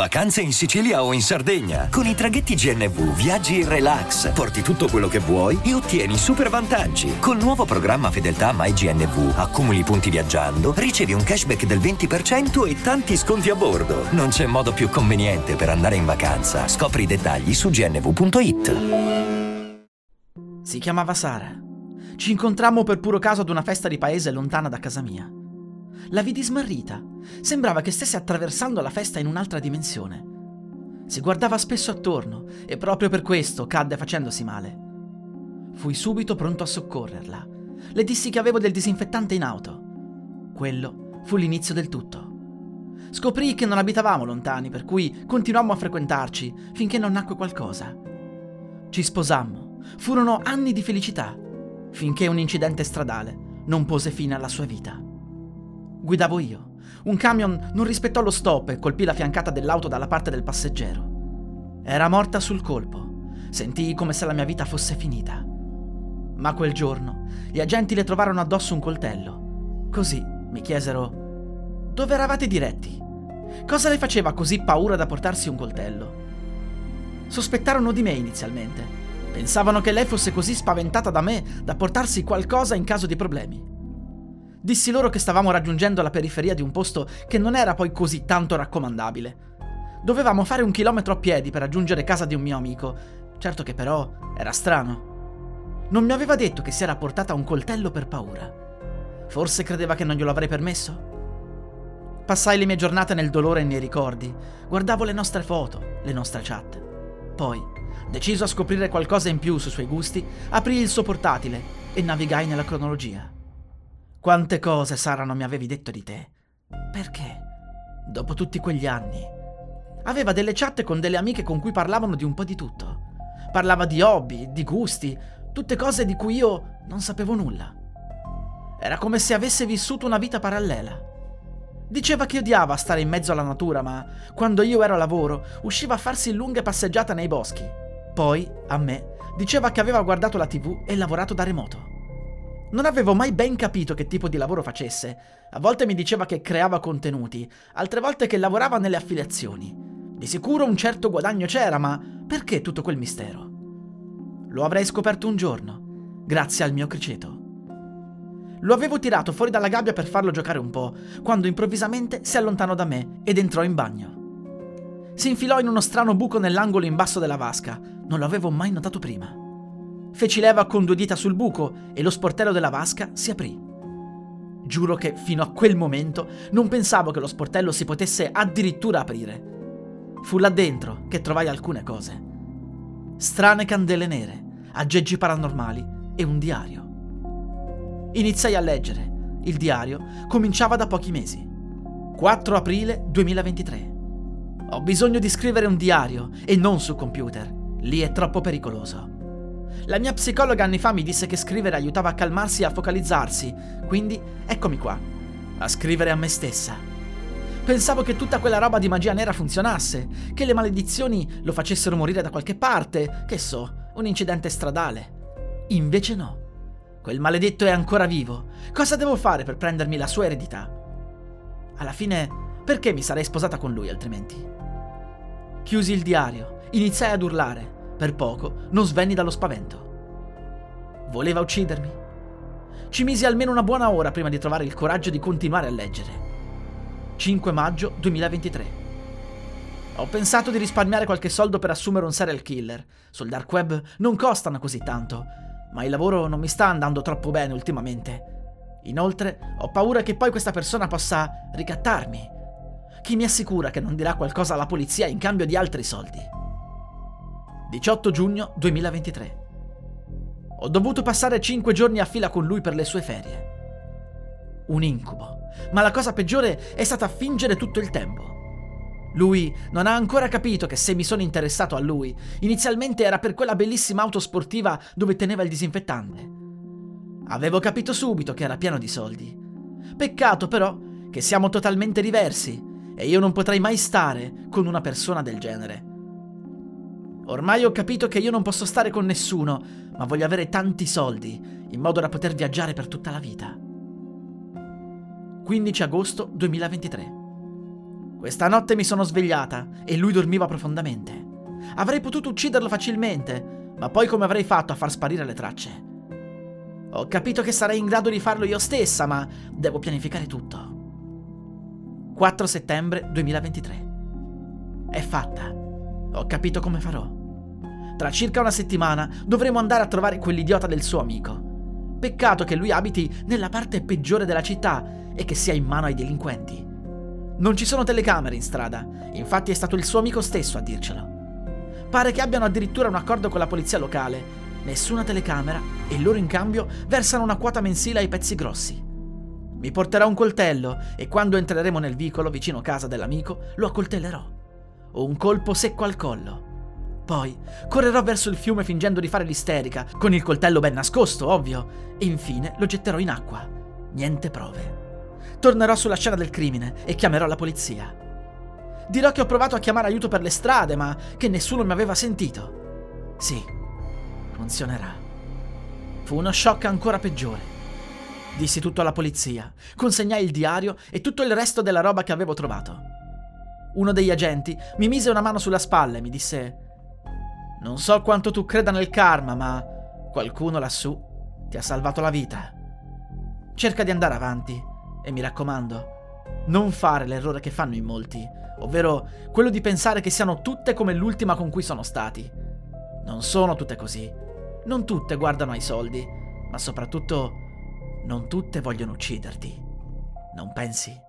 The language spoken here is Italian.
Vacanze in Sicilia o in Sardegna. Con i traghetti GNV viaggi in relax, porti tutto quello che vuoi e ottieni super vantaggi. Col nuovo programma Fedeltà MyGNV accumuli punti viaggiando, ricevi un cashback del 20% e tanti sconti a bordo. Non c'è modo più conveniente per andare in vacanza. Scopri i dettagli su gnv.it. Si chiamava Sara. Ci incontrammo per puro caso ad una festa di paese lontana da casa mia. La vidi smarrita. Sembrava che stesse attraversando la festa in un'altra dimensione. Si guardava spesso attorno e proprio per questo cadde facendosi male. Fui subito pronto a soccorrerla. Le dissi che avevo del disinfettante in auto. Quello fu l'inizio del tutto. Scoprì che non abitavamo lontani, per cui continuammo a frequentarci finché non nacque qualcosa. Ci sposammo. Furono anni di felicità, finché un incidente stradale non pose fine alla sua vita. Guidavo io. Un camion non rispettò lo stop e colpì la fiancata dell'auto dalla parte del passeggero. Era morta sul colpo. Sentii come se la mia vita fosse finita. Ma quel giorno gli agenti le trovarono addosso un coltello. Così mi chiesero: Dove eravate diretti? Cosa le faceva così paura da portarsi un coltello? Sospettarono di me inizialmente. Pensavano che lei fosse così spaventata da me da portarsi qualcosa in caso di problemi. Dissi loro che stavamo raggiungendo la periferia di un posto che non era poi così tanto raccomandabile. Dovevamo fare un chilometro a piedi per raggiungere casa di un mio amico, certo che però era strano. Non mi aveva detto che si era portata un coltello per paura. Forse credeva che non glielo avrei permesso? Passai le mie giornate nel dolore e nei ricordi, guardavo le nostre foto, le nostre chat. Poi, deciso a scoprire qualcosa in più sui suoi gusti, aprì il suo portatile e navigai nella cronologia. Quante cose, Sara, non mi avevi detto di te? Perché? Dopo tutti quegli anni. Aveva delle chat con delle amiche con cui parlavano di un po' di tutto. Parlava di hobby, di gusti, tutte cose di cui io non sapevo nulla. Era come se avesse vissuto una vita parallela. Diceva che odiava stare in mezzo alla natura, ma quando io ero a lavoro usciva a farsi lunghe passeggiate nei boschi. Poi, a me, diceva che aveva guardato la tv e lavorato da remoto. Non avevo mai ben capito che tipo di lavoro facesse. A volte mi diceva che creava contenuti, altre volte che lavorava nelle affiliazioni. Di sicuro un certo guadagno c'era, ma perché tutto quel mistero? Lo avrei scoperto un giorno, grazie al mio criceto. Lo avevo tirato fuori dalla gabbia per farlo giocare un po', quando improvvisamente si allontanò da me ed entrò in bagno. Si infilò in uno strano buco nell'angolo in basso della vasca, non l'avevo mai notato prima. Feci leva con due dita sul buco e lo sportello della vasca si aprì. Giuro che fino a quel momento non pensavo che lo sportello si potesse addirittura aprire. Fu là dentro che trovai alcune cose. Strane candele nere, aggeggi paranormali e un diario. Iniziai a leggere. Il diario cominciava da pochi mesi. 4 aprile 2023. Ho bisogno di scrivere un diario e non su computer. Lì è troppo pericoloso. La mia psicologa anni fa mi disse che scrivere aiutava a calmarsi e a focalizzarsi, quindi eccomi qua, a scrivere a me stessa. Pensavo che tutta quella roba di magia nera funzionasse, che le maledizioni lo facessero morire da qualche parte, che so, un incidente stradale. Invece no. Quel maledetto è ancora vivo. Cosa devo fare per prendermi la sua eredità? Alla fine, perché mi sarei sposata con lui altrimenti? Chiusi il diario, iniziai ad urlare. Per poco non svenni dallo spavento. Voleva uccidermi. Ci misi almeno una buona ora prima di trovare il coraggio di continuare a leggere. 5 maggio 2023. Ho pensato di risparmiare qualche soldo per assumere un serial killer. Sul dark web non costano così tanto, ma il lavoro non mi sta andando troppo bene ultimamente. Inoltre, ho paura che poi questa persona possa ricattarmi. Chi mi assicura che non dirà qualcosa alla polizia in cambio di altri soldi? 18 giugno 2023. Ho dovuto passare 5 giorni a fila con lui per le sue ferie. Un incubo. Ma la cosa peggiore è stata fingere tutto il tempo. Lui non ha ancora capito che se mi sono interessato a lui, inizialmente era per quella bellissima auto sportiva dove teneva il disinfettante. Avevo capito subito che era pieno di soldi. Peccato però che siamo totalmente diversi e io non potrei mai stare con una persona del genere. Ormai ho capito che io non posso stare con nessuno, ma voglio avere tanti soldi, in modo da poter viaggiare per tutta la vita. 15 agosto 2023. Questa notte mi sono svegliata e lui dormiva profondamente. Avrei potuto ucciderlo facilmente, ma poi come avrei fatto a far sparire le tracce? Ho capito che sarei in grado di farlo io stessa, ma devo pianificare tutto. 4 settembre 2023. È fatta. Ho capito come farò. Tra circa una settimana dovremo andare a trovare quell'idiota del suo amico. Peccato che lui abiti nella parte peggiore della città e che sia in mano ai delinquenti. Non ci sono telecamere in strada, infatti è stato il suo amico stesso a dircelo. Pare che abbiano addirittura un accordo con la polizia locale, nessuna telecamera e loro in cambio versano una quota mensile ai pezzi grossi. Mi porterà un coltello e quando entreremo nel vicolo vicino casa dell'amico lo accoltellerò. Un colpo secco al collo. Poi correrò verso il fiume fingendo di fare l'isterica, con il coltello ben nascosto, ovvio, e infine lo getterò in acqua. Niente prove. Tornerò sulla scena del crimine e chiamerò la polizia. Dirò che ho provato a chiamare aiuto per le strade, ma che nessuno mi aveva sentito. Sì, funzionerà. Fu uno shock ancora peggiore. Dissi tutto alla polizia, consegnai il diario e tutto il resto della roba che avevo trovato. Uno degli agenti mi mise una mano sulla spalla e mi disse: Non so quanto tu creda nel karma, ma qualcuno lassù ti ha salvato la vita. Cerca di andare avanti e mi raccomando, non fare l'errore che fanno in molti, ovvero quello di pensare che siano tutte come l'ultima con cui sono stati. Non sono tutte così. Non tutte guardano ai soldi, ma soprattutto non tutte vogliono ucciderti. Non pensi?